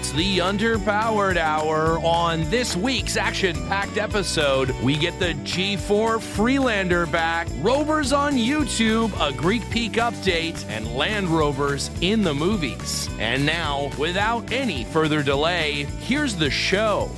It's the Underpowered Hour. On this week's action packed episode, we get the G4 Freelander back, Rovers on YouTube, a Greek Peak update, and Land Rovers in the movies. And now, without any further delay, here's the show.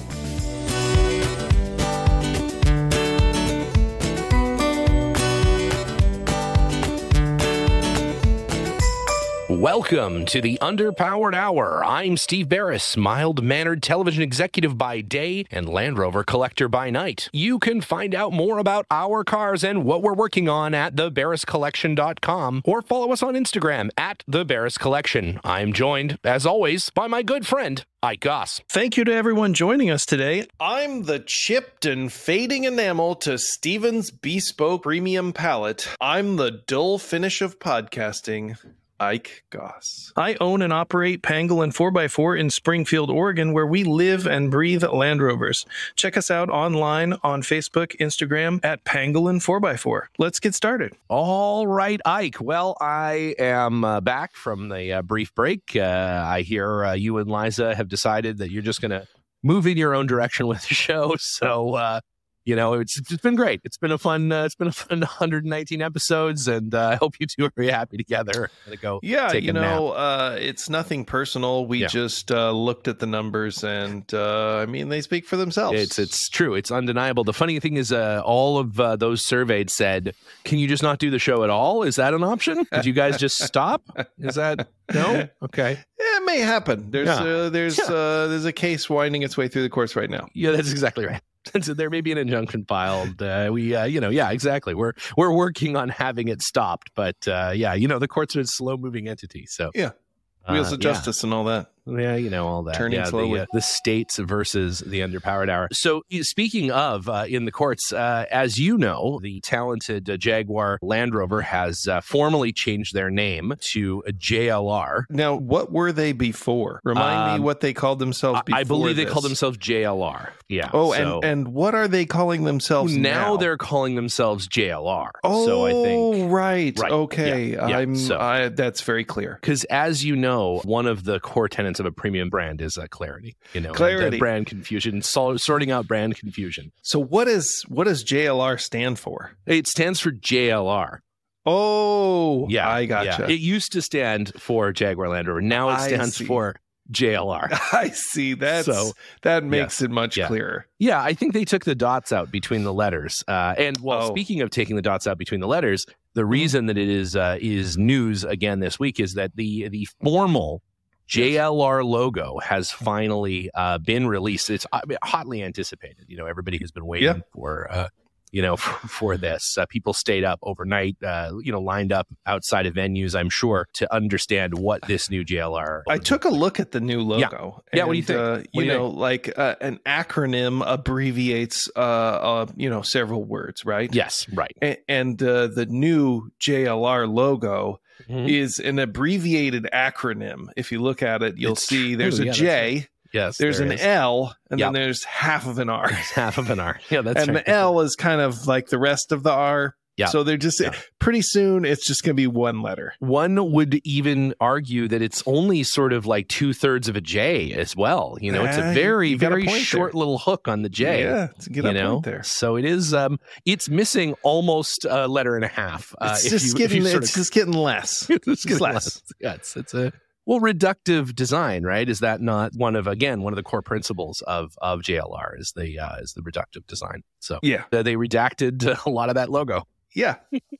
Welcome to the Underpowered Hour. I'm Steve Barris, mild mannered television executive by day and Land Rover collector by night. You can find out more about our cars and what we're working on at thebarriscollection.com or follow us on Instagram at the Barris Collection. I'm joined, as always, by my good friend, Ike Goss. Thank you to everyone joining us today. I'm the chipped and fading enamel to Steven's bespoke premium palette. I'm the dull finish of podcasting. Ike Goss. I own and operate Pangolin 4x4 in Springfield, Oregon, where we live and breathe Land Rovers. Check us out online on Facebook, Instagram at Pangolin 4x4. Let's get started. All right, Ike. Well, I am uh, back from the uh, brief break. Uh, I hear uh, you and Liza have decided that you're just going to move in your own direction with the show. So, uh, you know, it's it's been great. It's been a fun. Uh, it's been a fun 119 episodes, and uh, I hope you two are very happy together. to go. Yeah, you know, uh, it's nothing personal. We Yeah. just uh, looked at the numbers, and uh, I mean, they speak for themselves. It's it's true. It's undeniable. The funny thing is, uh, all of uh, those surveyed said, "Can you just not do the show at all? Is that an option? Could you guys just stop? Is that no? Okay, it may happen. There's Yeah. uh, there's Yeah. uh, there's a case winding its way through the courts right now. yeah, that's exactly right." so there may be an injunction filed. Uh, we, uh, you know, yeah, exactly. We're we're working on having it stopped, but uh, yeah, you know, the courts are a slow moving entity. So Yeah. uh, Wheels of yeah. justice and all that. Yeah, you know all that. Turning yeah, slowly. The, uh, the states versus the underpowered hour. So, speaking of uh, in the courts, uh, as you know, the talented uh, Jaguar Land Rover has uh, formally changed their name to JLR. Now, what were they before? Remind Um, me what they called themselves I, before. I believe they this. called themselves JLR. Yeah. Oh, so and and what are they calling themselves now, now? they're calling themselves JLR. Oh, so I think. right. Right. Okay. Yeah. Yeah. I'm. So- I, that's very clear. Because as you know, one of the core tenets of a premium brand is uh, clarity. You know, uh, Clarity. brand confusion, sol- sorting out brand confusion. So what is what does JLR stand for? It stands for JLR. Oh, Yeah, I gotcha. yeah. It used to stand for Jaguar Land Rover. Now it stands for JLR. I see. That's So, that makes it much yeah. clearer. yeah, I think they took the dots out between the letters. Uh, and well, Oh. speaking of taking the dots out between the letters, Mm-hmm. the reason that it is uh, is news again this week is that the the formal JLR logo has finally uh, been released. It's uh, hotly anticipated. You know, everybody has been waiting Yeah. for. Uh, you know, for, for this, uh, people stayed up overnight. Uh, you know, lined up outside of venues. I'm sure to understand what this new JLR. I took a look at the new logo. Yeah, Yeah. what do you think? Uh, do you you know, like uh, an acronym abbreviates, uh, uh, you know, several words, right? Yes, right. A- and uh, the new JLR logo Mhm. is an abbreviated acronym. If you look at it, you'll It's see there's true. a Yeah, J, Yes, there's there an is. L, and Yep. then there's half of an R. half of an R. Yeah, that's right. and right. the L is kind of like the rest of the R. Yeah. So they're just Yeah. pretty soon it's just going to be one letter. One would even argue that it's only sort of like two thirds of a J as well. You know, it's Ah, a very, you got a very short there. little hook on the J. Yeah, it's a good you know, point there. so it is. Um, it's missing almost a letter and a half. Uh, It's just you- getting it's of- just getting less. it's getting less. less. Yeah, it's it's a well reductive design, right? Is that not one of again one of the core principles of of JLR is the uh, is the reductive design. So Yeah. they redacted a lot of that logo. Yeah.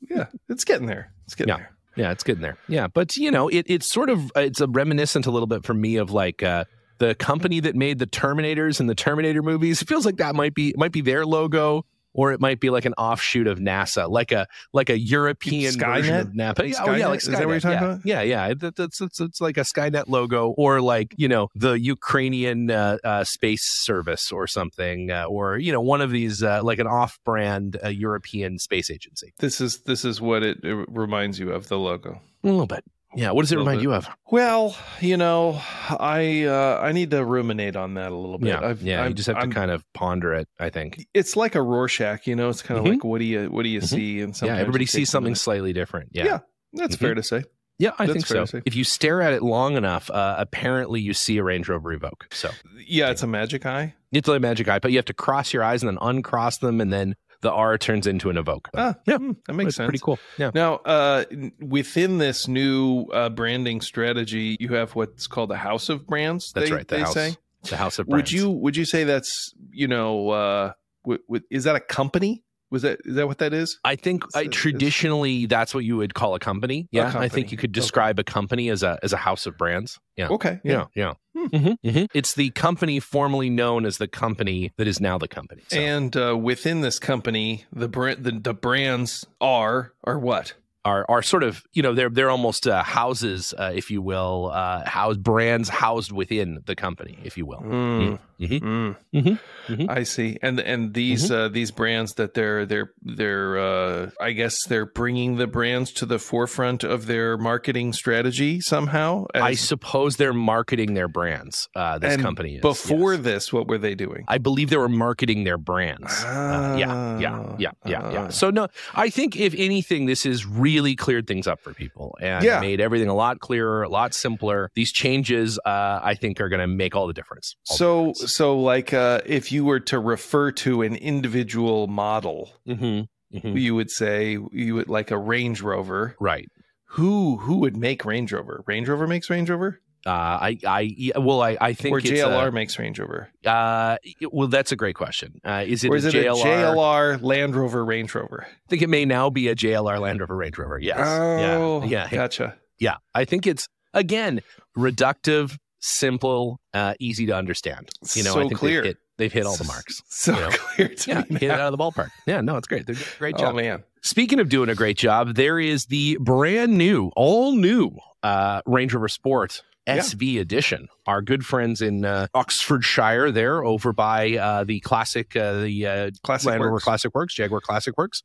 Yeah. It's getting there. It's getting Yeah. there. Yeah, it's getting there. Yeah, but you know, it it's sort of it's a reminiscent a little bit for me of like uh, the company that made the Terminators and the Terminator movies. It feels like that might be might be their logo. Or it might be like an offshoot of NASA, like a like a European Skynet? version of Napa. Yeah, oh yeah, Skynet? like Is that what you're talking yeah. about? Yeah, yeah. That, that's it's, it's like a Skynet logo, or like you know the Ukrainian uh, uh, space service or something, uh, or you know one of these uh, like an off-brand uh, European space agency. This is this is what it, it reminds you of the logo. A little bit. Yeah. What does it remind bit. you of? Well, you know, I uh, I need to ruminate on that a little bit. Yeah, I've, yeah. you I've- just have I'm- to kind of ponder it. I think. It's like a Rorschach, you know. It's kind of Mhm. like what do you what do you Mhm. see? And Yeah. Everybody sees something slightly different. Yeah. Yeah. That's Mhm. fair to say. Yeah, I That's think so. If you stare at it long enough, uh, apparently you see a Range Rover Evoque. So Yeah, it's a magic eye. it's like a magic eye, but you have to cross your eyes and then uncross them, and then the R turns into an Evoque. Ah, Yeah. hmm, that makes it's sense. pretty cool. Yeah. Now, uh, within this new uh, branding strategy, you have what's called a house of brands. That's they, right. The they house, say. the house of Brands. Would you would you say that's you know uh, w- w- is that a company? Was that is that what that is? I think I, traditionally that's what you would call a company. Yeah, I company. think you could Okay. describe a company as a as a house of brands. Yeah. Okay. Yeah, yeah. Hmm. Mhm, mhm. It's the company formerly known as the company that is now the company. So, And uh, within this company, the brand the, the brands are are what? are are sort of you know they're they're almost uh, houses, uh, if you will, uh, house brands housed within the company, if you will. Mm, Mhm. Mm. Mhm. Mhm. I see. And and these Mm-hmm. uh, these brands that they're they're they're uh, I guess they're bringing the brands to the forefront of their marketing strategy somehow. I suppose they're marketing their brands. Uh, this and company is before yes. this, what were they doing? I believe they were marketing their brands. Uh, yeah, yeah, yeah, yeah, yeah. Ah. So no, I think if anything, this has really cleared things up for people and Yeah. made everything a lot clearer, a lot simpler. These changes, uh, I think, are going to make all the difference. All the So difference. So like uh, if you were to refer to an individual model, Mhm, mhm. you would say you would like a Range Rover. right. Who who would make Range Rover? Range Rover makes Range Rover, Uh, I, I, yeah, well, I, I think or JLR A, makes Range Rover, uh, well, that's a great question. Uh, is it, or is a it JLR? a JLR Land Rover Range Rover? I think it may now be a JLR Land Rover Range Rover. Yes. Oh, yeah. Yeah. gotcha. Yeah, I think it's again reductive, simple, uh, easy to understand. You know, So I think clear. They've hit, they've hit all the marks. So you know. clear to Yeah, me. hit it out of the ballpark. Yeah, no, it's great. They're great Oh job. man, Speaking of doing a great job, there is the brand new, all new uh, Range Rover Sport Yeah. SV edition. Our good friends in uh, Oxfordshire, there over by uh, the classic, uh, the uh, classic Land Rover. Classic Works, Jaguar Classic Works,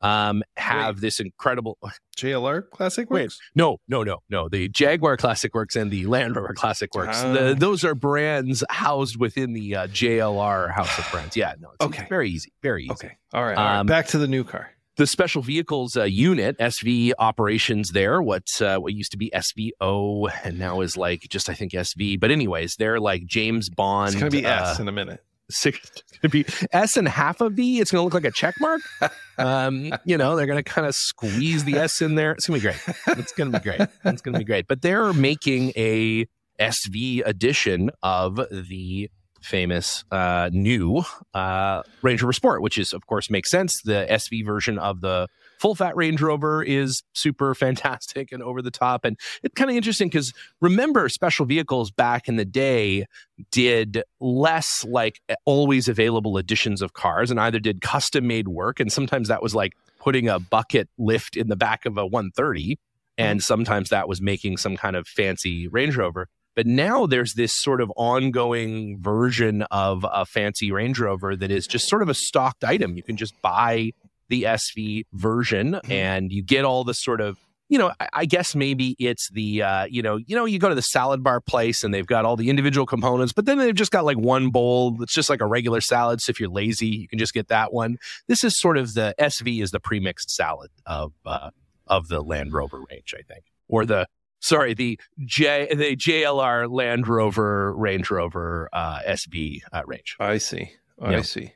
um, have this incredible. JLR Classic Wait, Works. no, no, no, no. The Jaguar Classic Works and the Land Rover Classic Works. Ah. The, those are brands housed within the uh, JLR House of Brands. Yeah, no, it's, Okay. it's very easy, very easy. Okay, all right, all right. Um, Back to the new car. The Special Vehicles uh, Unit SV operations there, what uh, what used to be SVO and now is like just I think SV. But anyways, they're like James Bond. It's gonna be uh, S in a minute. Six, gonna be S and half a V. It's gonna look like a check mark. Um, you know, they're gonna kind of squeeze the S in there. It's gonna be great. It's gonna be great. It's gonna be great. But they're making a SV edition of the famous uh, new uh, Range Rover Sport, which is of course makes sense. The SV version of the full fat Range Rover is super fantastic and over the top, and it's kind of interesting because remember special vehicles back in the day did less like always available editions of cars and either did custom made work and sometimes that was like putting a bucket lift in the back of a 130 mm-hmm. and sometimes that was making some kind of fancy Range Rover. But now there's this sort of ongoing version of a fancy Range Rover that is just sort of a stocked item. You can just buy the SV version and you get all the sort of you know, I, I guess maybe it's the uh, you know, you know, you go to the salad bar place and they've got all the individual components, but then they've just got like one bowl that's just like a regular salad. So if you're lazy, you can just get that one. This is sort of the SV is the premixed salad of uh, of the Land Rover range, I think, or the sorry the J the JLR Land Rover Range Rover uh, SV uh, range. I see. I Yeah. see.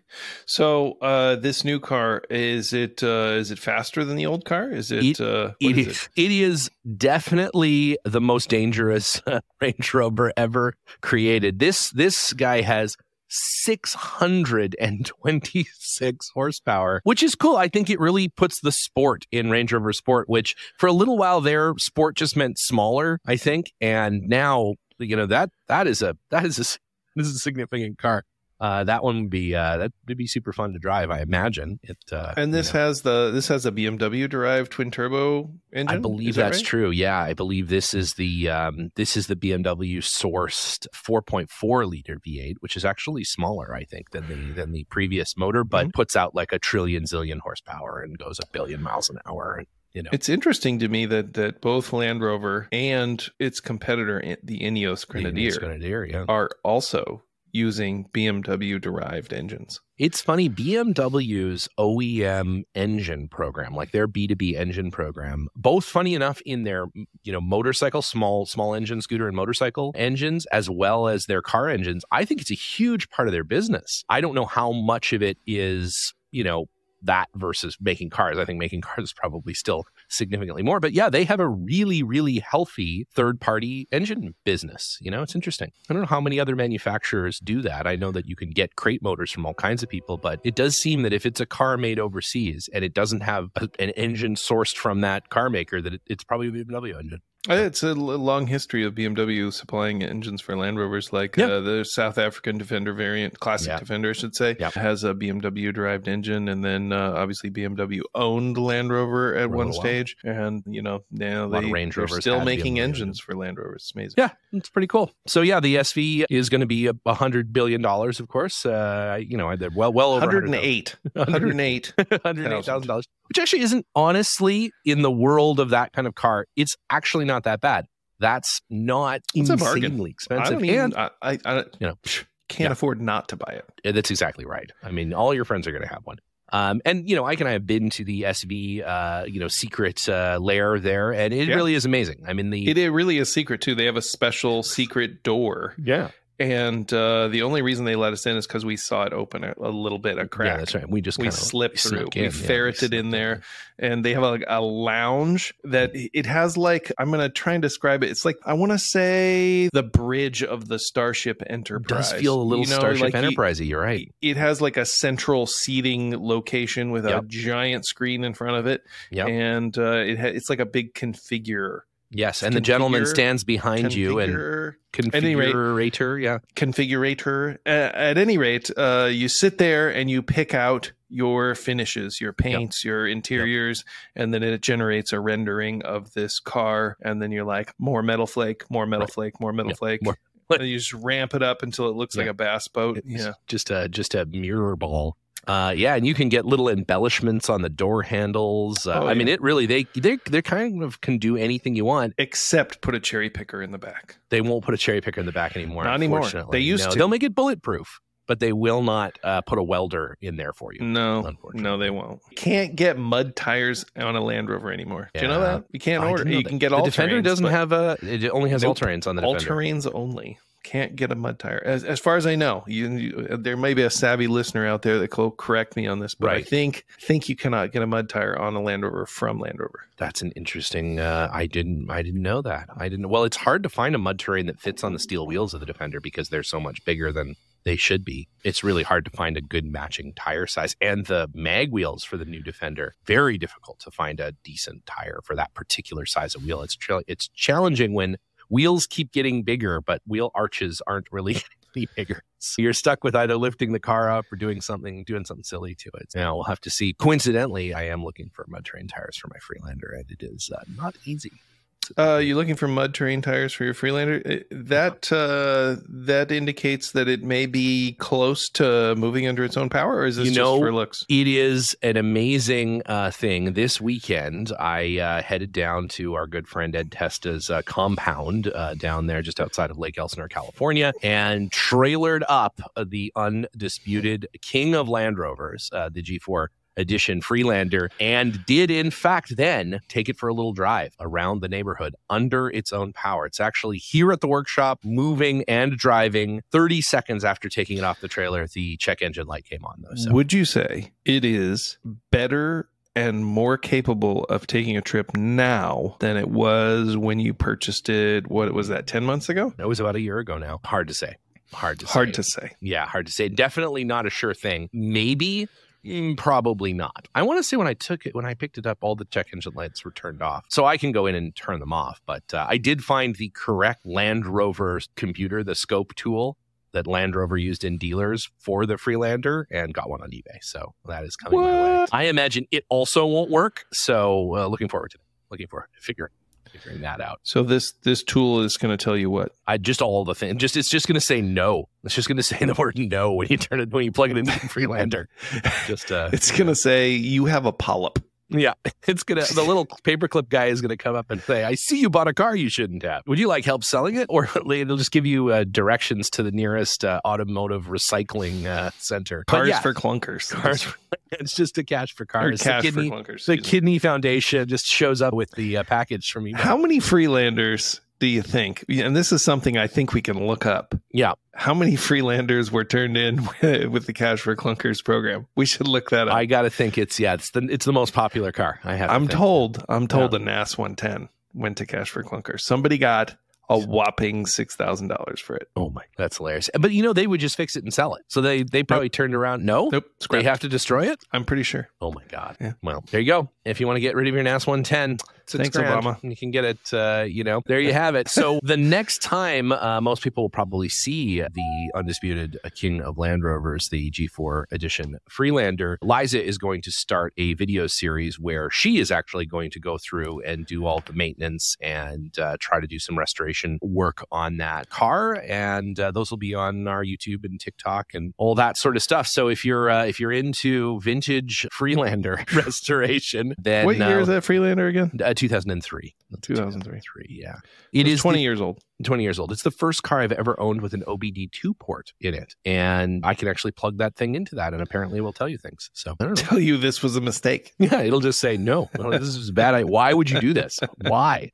So uh, this new car is it uh, is it faster than the old car? Is it? It- uh, what It is is, it is definitely the most dangerous Range Rover ever created. This this guy has 626 horsepower, which is cool. I think it really puts the sport in Range Rover Sport, which for a little while there, sport just meant smaller, I think, and now you know that that is a that is a this is a significant car. Uh, that one would be uh, that would be super fun to drive. I imagine it. Uh, And this you know. has the this has a BMW derived twin turbo engine. I believe that that's right? true. Yeah, I believe this is the um, this is the BMW sourced 4.4 liter V8, which is actually smaller, I think, than the than the previous motor, but Mm-hmm. puts out like a trillion zillion horsepower and goes a billion miles an hour. You know, It's interesting to me that that both Land Rover and its competitor, the Ineos Grenadier, It's Grenadier, yeah. are also using BMW derived engines. It's funny, BMW's OEM engine program, like their B2B engine program, both funny enough in their, you know, motorcycle, small, small engine, scooter and motorcycle engines, as well as their car engines. I think it's a huge part of their business. I don't know how much of it is, you know, that versus making cars. I think making cars is probably still significantly more. But yeah, they have a really, really healthy third party engine business. You know, it's interesting. I don't know how many other manufacturers do that. I know that you can get crate motors from all kinds of people, but it does seem that if it's a car made overseas and it doesn't have a, an engine sourced from that car maker, that it, it's probably a BMW engine. Uh, It's a long history of BMW supplying engines for Land Rovers, like Yeah. uh, the South African Defender variant, classic Yeah. Defender, I should say, Yeah. has a BMW derived engine, and then uh, obviously BMW owned Land Rover at one stage, and you know now they, Range they're Rovers still making BMW engines for Land Rovers. It's amazing. Yeah, it's pretty cool. So yeah, the SV is going to be a hundred billion dollars, of course. Uh, you know, well, well over 108, 108. $108,000, which actually isn't honestly in the world of that kind of car. It's actually not that bad. That's not It's insanely I expensive. even. and I, I, I you know, can't yeah. afford not to buy it. that's exactly right. I mean, all your friends are going to have one. Um, and you know, Ike and I have been to the SV, uh, you know, secret uh, lair there, and it Yeah. really is amazing. I mean, the It, it really is secret too. They have a special secret door, yeah, and uh, the only reason they let us in is because we saw it open a, a little bit, a crack. yeah, that's right. We just we slipped through. snuck We. Yeah, ferreted snuck in there, and they have like a lounge that it has like I'm gonna try and describe it. It's like I want to say the bridge of the Starship It Enterprise. does feel a little You know, Starship like you- Enterprise. You're right. it has like a central seating location with Yep. a giant screen in front of it, and uh, it ha- it's like a big configure. Yes, and the gentleman stands behind you and any rate- configurator. Yeah, configurator. Uh, at any rate, uh, you sit there and you pick out your finishes, your paints, your interiors, and then it generates a rendering of this car. And then you're like, more metal flake, more metal Right. flake, more metal Yeah, flake. more- And you just ramp it up until it looks like a bass boat. It's Yeah. just a just a mirror ball. Uh, yeah, and you can get little embellishments on the door handles. Uh, Oh, I mean, it really they they they kind of can do anything you want. Except put a cherry picker in the back. They won't put a cherry picker in the back anymore. Not anymore. They used No, to. They'll make it bulletproof, but they will not uh, put a welder in there for you. No, no, they won't. You can't get mud tires on a Land Rover anymore. Do you know that? You can't I order. You that. can get the all Defender terrains, doesn't have a. It only has all terrains on the all Defender. terrains only. Can't get a mud tire. As, as far as I know, you, you, there may be a savvy listener out there that will correct me on this, but I think think you cannot get a mud tire on a Land Rover from Land Rover. That's an interesting. Uh, I didn't. I didn't know that. I didn't. Well, it's hard to find a mud terrain that fits on the steel wheels of the Defender because they're so much bigger than they should be. It's really hard to find a good matching tire size, and the mag wheels for the new Defender very difficult to find a decent tire for that particular size of wheel. It's tra- it's challenging when wheels keep getting bigger, but wheel arches aren't really any bigger. So you're stuck with either lifting the car up or doing something, doing something silly to it. Now we'll have to see. Coincidentally, I am looking for mud terrain tires for my Freelander, and it is uh, not easy. Uh, you looking for mud terrain tires for your Freelander? Uh, That uh, that indicates that it may be close to moving under its own power, or is this You just know, for looks? It is an amazing uh, thing. This weekend, I uh, headed down to our good friend Ed Testa's uh, compound uh, down there just outside of Lake Elsinore, California, and trailered up the undisputed king of Land Rovers, uh, the G4 edition Freelander, and did in fact then take it for a little drive around the neighborhood under its own power. It's actually here at the workshop, moving and driving. 30 seconds after taking it off the trailer, the check engine light came on, though. So. Would you say it is better and more capable of taking a trip now than it was when you purchased it? What was that? Ten months ago? That was about a year ago now. Hard to say. Hard to say. Hard say. to say. Yeah, hard to say. Definitely not a sure thing. Maybe, mm, probably not. I want to say when I took it, when I picked it up, all the check engine lights were turned off. So I can go in and turn them off. But uh, I did find the correct Land Rover computer, the scope tool. that Land Rover used in dealers for the Freelander and got one on eBay. So that is coming my way. I imagine it also won't work. So uh, looking forward to it. Looking forward to figuring figuring that out. So this this tool is going to tell you what. I just all the things. Just it's just going to say no. It's just going to say the word no when you turn it when you plug it into Freelander. just uh, It's going to say you have a polyp. yeah, it's gonna. The little paperclip guy is gonna come up and say, "I see you bought a car you shouldn't have. Would you like help selling it?" Or it'll just give you uh, directions to the nearest uh, automotive recycling uh, center. Cars yeah, for clunkers. cars. for- It's just a cash for Or cars. cash the kidney, for clunkers. the me. kidney foundation just shows up with the uh, package from eBay. How many Freelanders do you think? And this is something I think we can look up. Yeah. How many Freelanders were turned in with the Cash for Clunkers program? We should look that up. I gotta think it's yeah, it's the it's the most popular car. I have. I'm think. told. I'm told Yeah. the NAS 110 went to Cash for Clunkers. Somebody got a whopping six thousand dollars for it. Oh my, that's hilarious. But you know, they would just fix it and sell it. So they they probably turned around. No, Nope, they have to destroy it. I'm pretty sure. Oh my god. Yeah. Well, there you go. If you want to get rid of your NAS 110, six Thanks, grand, Obama. You can get it. Uh, you know, there you have it. So the next time, uh, most people will probably see the undisputed King of Land Rovers, the G4 edition Freelander. Liza is going to start a video series where she is actually going to go through and do all the maintenance and uh, try to do some restoration work on that car. And uh, those will be on our YouTube and TikTok and all that sort of stuff. So if you're uh, if you're into vintage Freelander restoration, then what year uh, is that Freelander again? Uh, 2003. 2003. yeah. It is 20 the- years old. 20 years old. It's the first car I've ever owned with an OBD2 port in it. And I can actually plug that thing into that and apparently it will tell you things. So I don't know. Tell you this was a mistake. Yeah, it'll just say no. This is a bad. idea. Why would you do this? Why?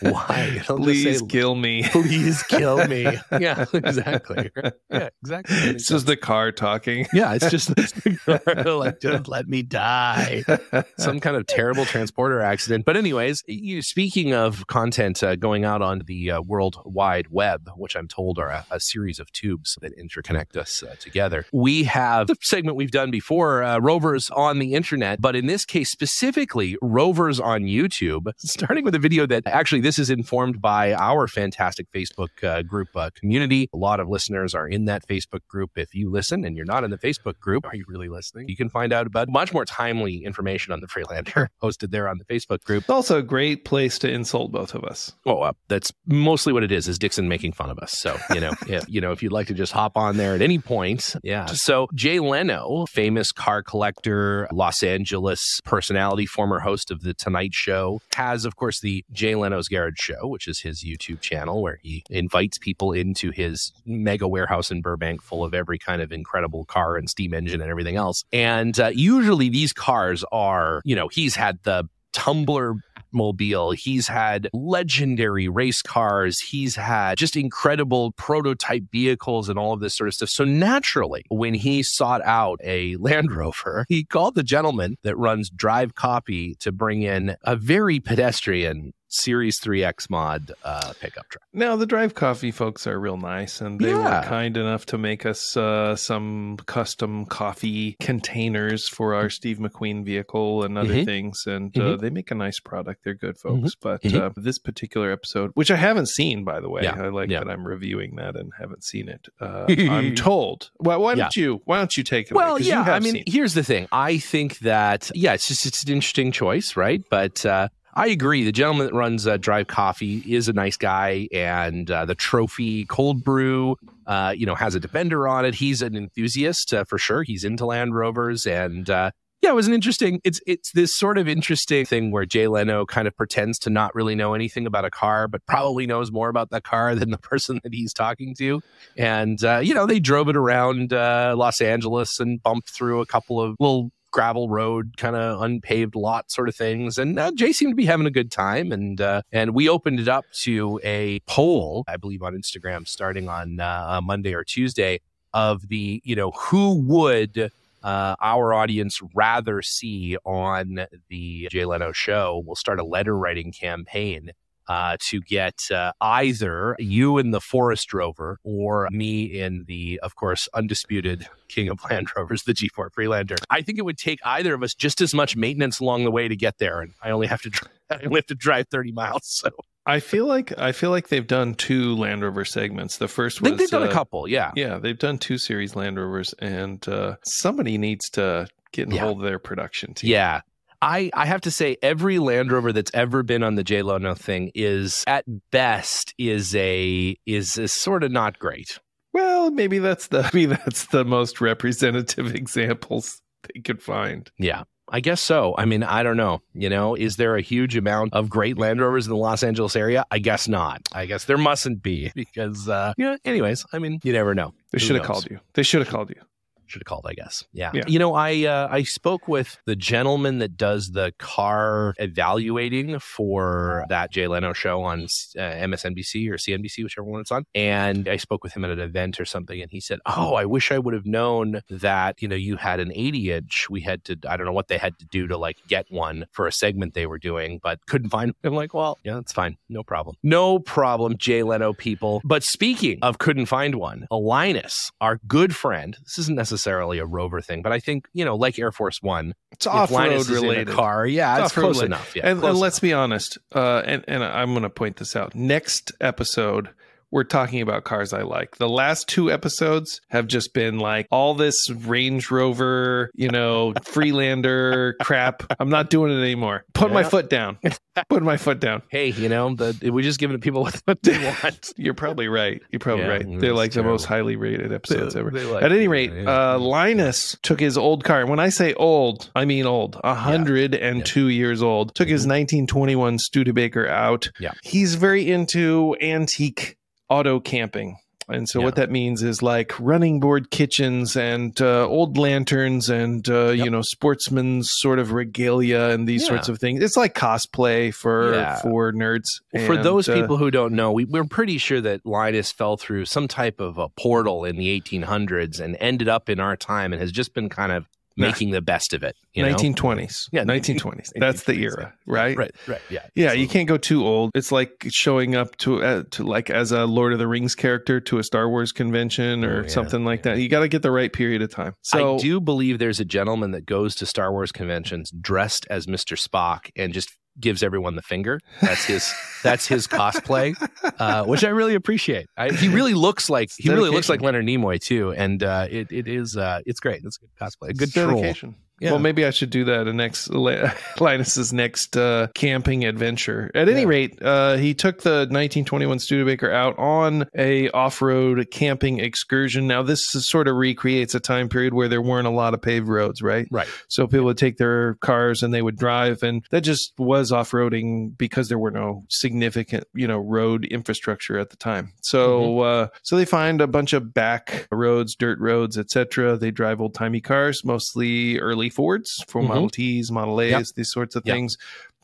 Why? It'll just Please say, kill me. Please kill me. Yeah, exactly. Yeah, exactly. It's just the car talking. yeah, it's just like just let me die. Some kind of terrible transporter accident. But anyways, you, speaking of content uh, going out on the uh, World Wide Web, which I'm told are a, a series of tubes that interconnect us uh, together, we have the segment we've done before, uh, rovers on the internet, but in this case specifically, rovers on YouTube. Starting with a video that actually this is informed by our fantastic Facebook uh, group uh, community. A lot of listeners are in that Facebook group. If you listen and you're not in the Facebook group, are you really listening? You can find out about much more timely information on the Freelander hosted there on the Facebook group. It's also a great place to insult both of us. Oh, uh, that's mostly what it is. Is Dixon making fun of us? So you know, if, you know, if you'd like to just hop on there at any point, yeah. So Jay Leno, famous car collector, Los Angeles personality, former host of the Tonight Show, has of course the Jay Leno's Garage Show, which is his YouTube channel where he invites people into his mega warehouse in Burbank, full of every kind of incredible car and steam engine and everything else. And uh, usually these cars are, you know, he's had the Tumbler mobile. He's had legendary race cars. He's had just incredible prototype vehicles and all of this sort of stuff. So naturally, when he sought out a Land Rover, he called the gentleman that runs Drive Coffee to bring in a very pedestrian Series 3X mod uh, pickup truck. Now, the Drive Coffee folks are real nice, and they Yeah. were kind enough to make us uh, some custom coffee containers for our Steve McQueen vehicle and other Mhm. things. And uh, Mhm. they make a nice product. They're good folks. But Mhm. uh, this particular episode, which I haven't seen, by the way, Yeah. I like Yeah. that I'm reviewing that and haven't seen it. Uh, I'm told. Well, why don't you? Why don't you take it? away? Yeah. I mean, here's the thing. I think that yeah, it's just it's an interesting choice, right? But uh, I agree. The gentleman that runs uh, Drive Coffee is a nice guy, and uh, the Trophy Cold Brew, uh, you know, has a Defender on it. He's an enthusiast uh, for sure. He's into Land Rovers, and uh, yeah, it was an interesting. It's it's this sort of interesting thing where Jay Leno kind of pretends to not really know anything about a car, but probably knows more about that car than the person that he's talking to. And uh, you know, they drove it around Los Angeles and bumped through a couple of little gravel road kind of unpaved lot sort of things and uh, jay seemed to be having a good time and uh, and we opened it up to a poll i believe on instagram starting on uh, monday or tuesday of the you know who would uh, our audience rather see on the Jay Leno show. We'll start a letter writing campaign uh, to get uh, either you in the Forest Rover or me in the, of course, undisputed King of Land Rovers, the G4 Freelander. I think it would take either of us just as much maintenance along the way to get there, and I only have to dri- I only have to drive thirty miles. So I feel like I feel like they've done two Land Rover segments. The first I think they've done uh, a couple. Yeah. Yeah, they've done two series Land Rovers, and uh, somebody needs to get in Yeah. hold of their production team. Yeah. I, I have to say every Land Rover that's ever been on the Jay Leno thing is at best is a is, is sort of not great. Well, maybe that's the maybe that's the most representative examples they could find. Yeah. I guess so. I mean, I don't know. You know, is there a huge amount of great Land Rovers in the Los Angeles area? I guess not. I guess there mustn't be because, uh, yeah. Anyways, I mean, you never know. They should have called you. They should have called you. Should have called, I guess. Yeah. Yeah. You know, I uh, I spoke with the gentleman that does the car evaluating for that Jay Leno show on uh, MSNBC or CNBC, whichever one it's on. And I spoke with him at an event or something, and he said, "Oh, I wish I would have known that you know you had an 80 inch. We had to. I don't know what they had to do to like get one for a segment they were doing, but couldn't find. I'm like, well, yeah, that's fine, no problem, no problem, Jay Leno people. But speaking of couldn't find one, Linus, our good friend, this isn't necessarily a rover thing, but I think you know, like Air Force One, It's off road Linus in a related. car, yeah, It's it's, close related. enough. Yeah, and, and let's be honest, uh, and, and I'm going to point this out. Next episode, we're talking about cars I like. The last two episodes have just been like all this Range Rover, you know, Freelander crap. I'm not doing it anymore. Put my foot down. Put my foot down. Hey, you know, the, we're just giving people what, they want. You're probably right. You're probably Yeah, right. They're like the most highly rated episodes ever. Like At any rate, yeah. uh, Linus took his old car. When I say old, I mean old. A hundred and two years old. Took his 1921 Studebaker out. Mm-hmm. Yeah. He's very into antique auto camping. And so Yeah. what that means is like running board kitchens and uh, old lanterns and uh, you know sportsman's sort of regalia and these Yeah. sorts of things. It's like cosplay for Yeah. for nerds. For And, those uh, people who don't know, we, we're pretty sure that Linus fell through some type of a portal in the 1800s and ended up in our time and has just been kind of Nah. making the best of it. You know? 1920s. Yeah, 1920s. That's the 1920s, era, right? Right, right, yeah. Yeah, you can't go too old. It's like showing up to uh, to like as a Lord of the Rings character to a Star Wars convention or Oh, yeah, something like that. You got to get the right period of time. So I do believe there's a gentleman that goes to Star Wars conventions dressed as Mr. Spock and just gives everyone the finger. That's his that's his cosplay, uh, which I really appreciate. I, he really looks like he really looks like. Leonard Nimoy too, and uh, it it is uh, it's great. It's good cosplay, a good It's troll. dedication. Yeah. Well, maybe I should do that in next Linus's next uh, camping adventure. At any Yeah. rate, uh, he took the 1921 Studebaker out on a off-road camping excursion. Now, this is sort of recreates a time period where there weren't a lot of paved roads, right? Right. So people would take their cars and they would drive, and that just was off-roading because there were no significant, you know, road infrastructure at the time. So, uh, so they find a bunch of back roads, dirt roads, etc. They drive old-timey cars, mostly early Fords, for Mhm. Model Ts, Model A's, Yep. these sorts of Yep. things.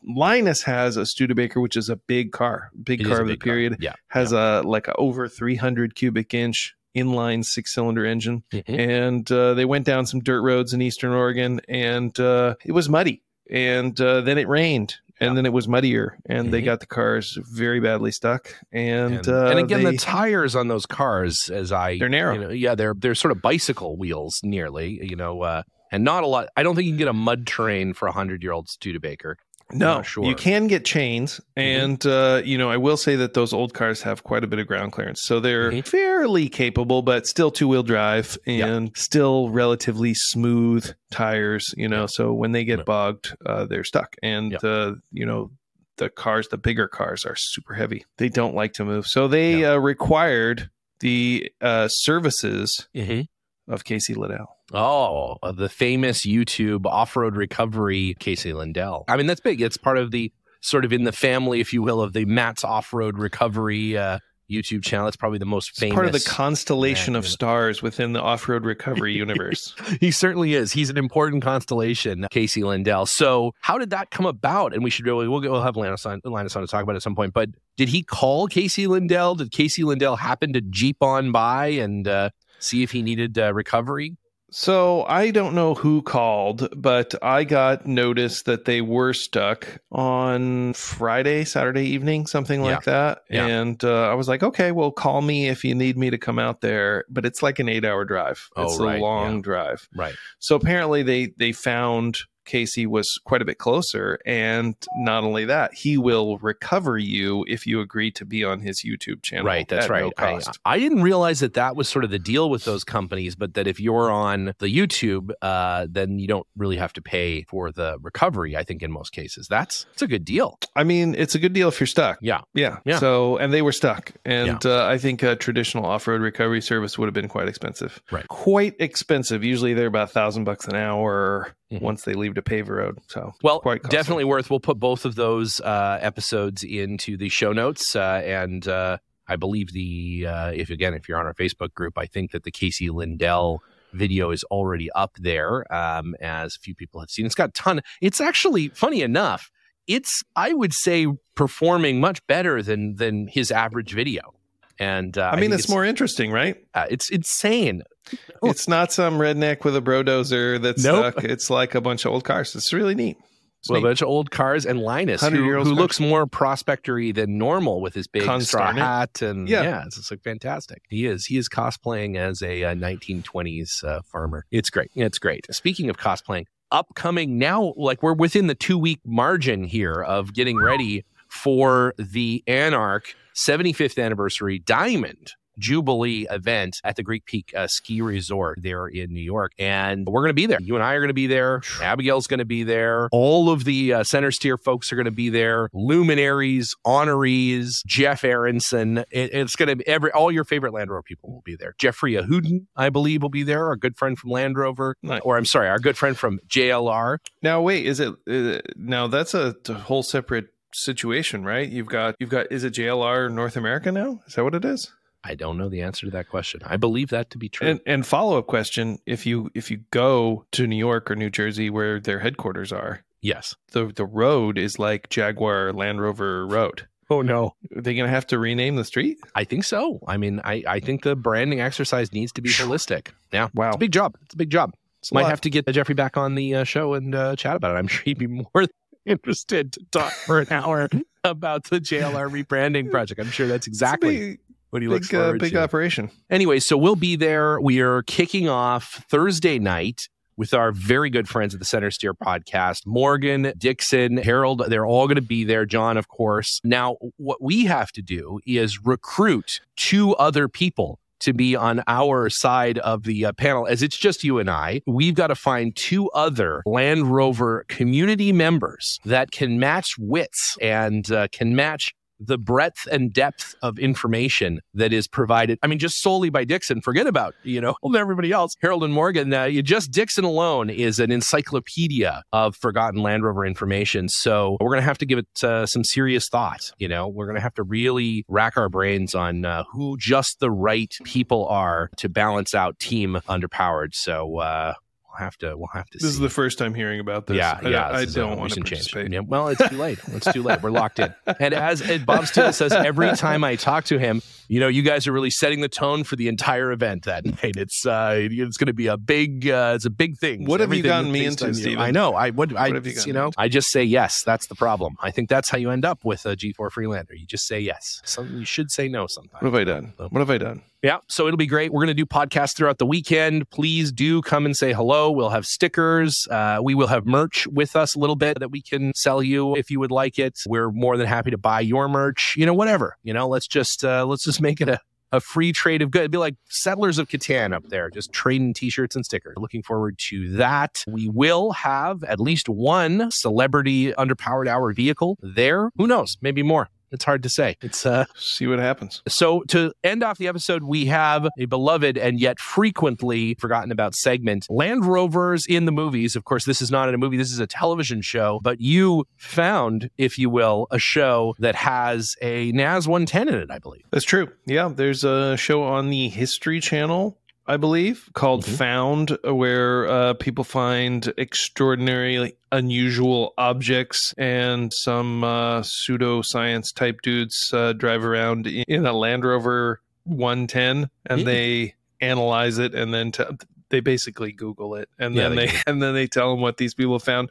Linus has a Studebaker, which is a big car, big It car of the big car. period. Yeah. Has a like a over 300 cubic inch inline six cylinder engine Mhm. and uh, they went down some dirt roads in eastern Oregon, and uh, it was muddy. And uh, then it rained, and Yeah. then it was muddier, and they Mhm. got the cars very badly stuck. And And, uh, and again, they- the tires on those cars, as I They're narrow. you know, yeah, they're they're sort of bicycle wheels, nearly. You know, uh, and not a lot. I don't think you can get a mud terrain for a hundred year old Studebaker. no, sure. you can get chains, and uh, you know I will say that those old cars have quite a bit of ground clearance, so they're Mhm. fairly capable, but still two wheel drive and still relatively smooth tires. You know, so when they get Yeah. bogged, uh, they're stuck, and uh, you know the cars, the bigger cars, are super heavy. They don't like to move, so they uh, required the uh, services Mm-hmm. Of Casey LaDelle. Oh, uh, the famous YouTube off road recovery, Casey LaDelle. I mean, that's big. It's part of the sort of in the family, if you will, of the Matt's off road recovery uh, YouTube channel. It's probably the most It's part of the constellation of stars within the off-road recovery universe. he certainly is. He's an important constellation, Casey LaDelle. So, how did that come about? And we should really we'll, we'll have Linus on, Linus on to talk about it at some point. But did he call Casey LaDelle? Did Casey LaDelle happen to jeep on by and uh, see if he needed uh, recovery? So I don't know who called, but I got notice that they were stuck on Friday, Saturday evening, something like that. Yeah. And uh, I was like, okay, well, call me if you need me to come out there. But it's like an eight-hour drive. Oh, it's right, a long yeah. drive. Right. So apparently they they found Casey was quite a bit closer. And not only that, he will recover you if you agree to be on his YouTube channel. Right, that's at right. No I, cost. I didn't realize that that was sort of the deal with those companies, but that if you're on the YouTube, uh, then you don't really have to pay for the recovery. I think in most cases, that's it's a good deal. I mean, it's a good deal if you're stuck. Yeah, Yeah. Yeah. So, and they were stuck. And uh, I think a traditional off road recovery service would have been quite expensive. Right. Quite expensive. Usually they're about a thousand bucks an hour Mhm. once they leave to pave a road. So, Well, definitely worth. We'll put both of those uh, episodes into the show notes, uh, and uh, I believe the uh, if again if you're on our Facebook group, I think that the Casey LaDelle video is already up there, um, as a few people have seen. It's got a ton. It's actually funny enough. It's I would say performing much better than than his average video, and uh, I mean, think it's, more interesting, right? uh, it's insane. It's not some redneck with a brodozer that's Nope. stuck. It's like a bunch of old cars. It's really neat. It's Well, a bunch of old cars and Linus, who, 100-year-old who cars. looks more prospectory than normal with his big straw hat and yeah, Yeah. it's just like fantastic. He is he is cosplaying as a, uh 1920s uh, farmer. It's great. It's great. Speaking of cosplaying, upcoming now, like we're within the two week margin here of getting ready for the Anarch 75th anniversary Diamond. Jubilee event at the Greek Peak uh, Ski Resort there in New York. And we're going to be there. You and I are going to be there. Abigail's going to be there. All of the uh, center steer folks are going to be there. Luminaries, honorees, Jeff Aronson. It- it's going to be every, all your favorite Land Rover people will be there. Jeffrey Ahuden, I believe, will be there. Our good friend from Land Rover. Nice. Or I'm sorry, our good friend from JLR. Now, wait, is it uh, now? That's a, a whole separate situation, right? You've got you've got is it JLR North America now? Is that what it is? I don't know the answer to that question. I believe that to be true. And and follow up question: If you if you go to New York or New Jersey where their headquarters are, yes. the the road is like Jaguar Land Rover Road. Oh, no. Are they going to have to rename the street? I think so. I mean, I, I think the branding exercise needs to be holistic. Yeah. Wow. It's a big job. It's a big job. It's a Might lot. have to get Jeffrey back on the uh, show and uh, chat about it. I'm sure he'd be more interested to talk for an hour about the JLR rebranding project. I'm sure that's It's a exactly big, what he looks big, uh, big operation. Anyway, so we'll be there. We are kicking off Thursday night with our very good friends at the Center Steer podcast. Morgan, Dixon, Harold, they're all going to be there. John, of course. Now, what we have to do is recruit two other people to be on our side of the uh, panel as it's just you and I. We've got to find two other Land Rover community members that can match wits and uh, can match the breadth and depth of information that is provided. I mean, just solely by Dixon. Forget about you know everybody else. Harold and Morgan. Uh, just Dixon alone is an encyclopedia of forgotten Land Rover information. So we're gonna have to give it uh, some serious thought. You know, we're gonna have to really rack our brains on uh, who just the right people are to balance out Team Underpowered. So uh, have to we'll have to. This see. is the first time hearing about this. Yeah, I, yeah. I a don't want to change. Yeah, well, it's too late. It's too late. We're locked in. And as and Bob Steele says, every time I talk to him, you know, you guys are really setting the tone for the entire event that night. It's uh, it's going to be a big, uh, it's a big thing. What have you gotten me into. Steven? I know. I would. I What have you you, know. I just say yes. That's the problem. I think that's how you end up with a G4 Freelander. You just say yes. Some you should say no sometimes. What have I done? So- What have I done? Yeah, so it'll be great. We're going to do podcasts throughout the weekend. Please do come and say hello. We'll have stickers. Uh, we will have merch with us a little bit that we can sell you if you would like it. We're more than happy to buy your merch. You know, whatever. You know, let's just uh, let's just make it a a free trade of goods. It'd be like Settlers of Catan up there, just trading t-shirts and stickers. Looking forward to that. We will have at least one celebrity underpowered hour vehicle there. Who knows? Maybe more. It's hard to say. It's uh See what happens. so to end off the episode, we have a beloved and yet frequently forgotten about segment, Land Rovers in the movies. Of course, this is not in a movie, this is a television show, but you found, if you will, a show that has a NAS 110 in it, I believe. That's true. Yeah, there's a show on the History Channel, I believe, called Mhm. Found, where uh, people find extraordinarily unusual objects, and some uh, pseudoscience type dudes uh, drive around in a Land Rover 110, and Hmm. they analyze it, and then t- they basically Google it, and Yeah, then they they and then they tell them what these people found.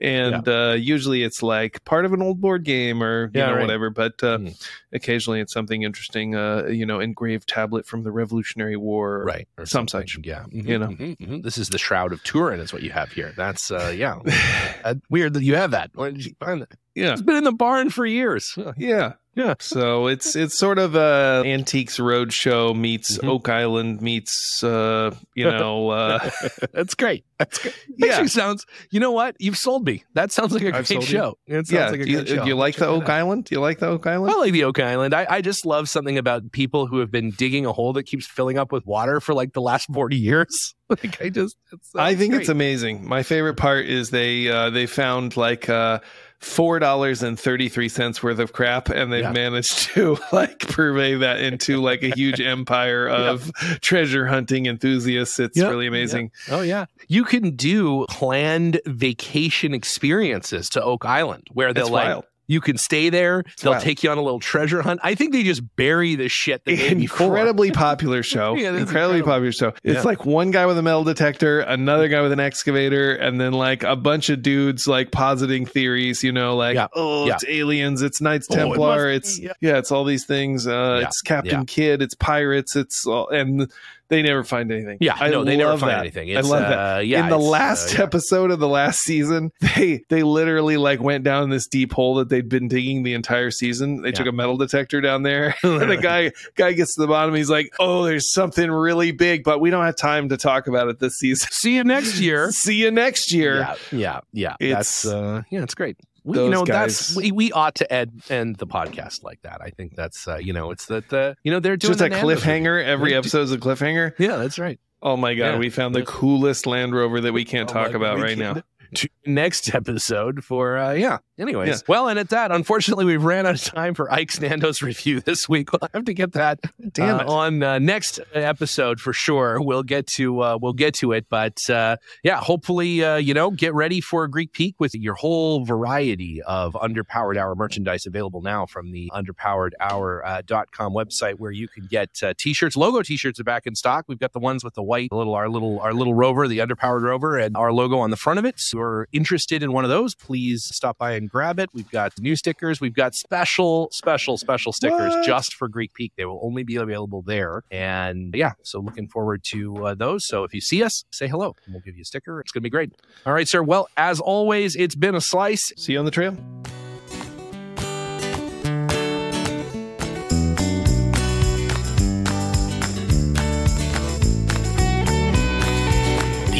And uh, usually it's like part of an old board game or you Yeah, know right. whatever. But uh, Mm. occasionally it's something interesting. Uh, you know, engraved tablet from the Revolutionary War. right or some something. such. yeah You know. Mhm, mhm. this is the shroud of turin is what you have here that's uh yeah Uh, weird that you have that where did you find that Yeah. it's been in the barn for years Yeah. Yeah. So it's it's sort of a antiques roadshow meets Mhm. Oak Island meets uh you know uh that's great Yeah. actually sounds you know what you've sold me that sounds like a I've great sold you? show it sounds yeah. like a do, you, great show do you like the Check it Oak. Island? Do you like the Oak Island? I like the Oak Island. I, I just love something about people who have been digging a hole that keeps filling up with water for like the last 40 years. like I just, it's, I think it's amazing. My favorite part is they uh, they found like uh, four dollars and thirty three cents worth of crap, and they've Yeah. managed to like purvey that into like a huge empire of treasure hunting enthusiasts. It's Yeah. really amazing. Oh yeah, you can do planned vacation experiences to Oak Island where they'll It's like wild. You can stay there. they'll take you on a little treasure hunt. I think they just bury the shit. Incredibly popular show. Yeah, incredibly incredible. popular show. It's Yeah. like one guy with a metal detector, another guy with an excavator, and then like a bunch of dudes like positing theories. You know, like Yeah. oh, it's aliens, it's Knights Oh, Templar, must it's yeah. it's all these things. Uh. It's Captain. Kidd, it's pirates, it's all, and they never find anything. Yeah, I no, they never find that. anything. I It's, love uh, that. yeah, In the uh, last yeah. episode of the last season, they they literally like went down this deep hole that they'd been digging the entire season. They Yeah. took a metal detector down there, and the guy guy gets to the bottom. He's like, "Oh, there's something really big, but we don't have time to talk about it this season. See you next year. See you next year." Yeah, yeah, yeah. It's- that's uh, yeah, it's great. We, you know, guys- that's we, we ought to end end the podcast like that. I think that's uh, you know, it's that the you know they're doing Just a the Nando's review. cliffhanger. Every episode is a cliffhanger. Yeah, that's right. Oh my god, Yeah. we found the coolest Land Rover that we can't Oh talk about right can't- now. next episode for uh yeah anyways Yeah. well and at that unfortunately we've ran out of time for ike's nando's review this week. We'll have to get that Damn uh, on uh, next episode for sure. We'll get to uh we'll get to it but uh yeah hopefully uh you know get ready for a greek peak with your whole variety of underpowered hour merchandise available now from the underpoweredhour.com uh, dot com website where you can get uh, t-shirts logo t-shirts are back in stock. We've got the ones with the white little our little our little rover the underpowered rover and our logo on the front of it. So if you're interested in one of those please stop by and grab it. We've got new stickers. We've got special special special stickers What? just for greek peak. They will only be available there. And yeah so looking forward to uh, those. So if you see us say hello. And we'll give you a sticker. It's gonna be great. All right sir. Well as always it's been a slice. See you on the trail.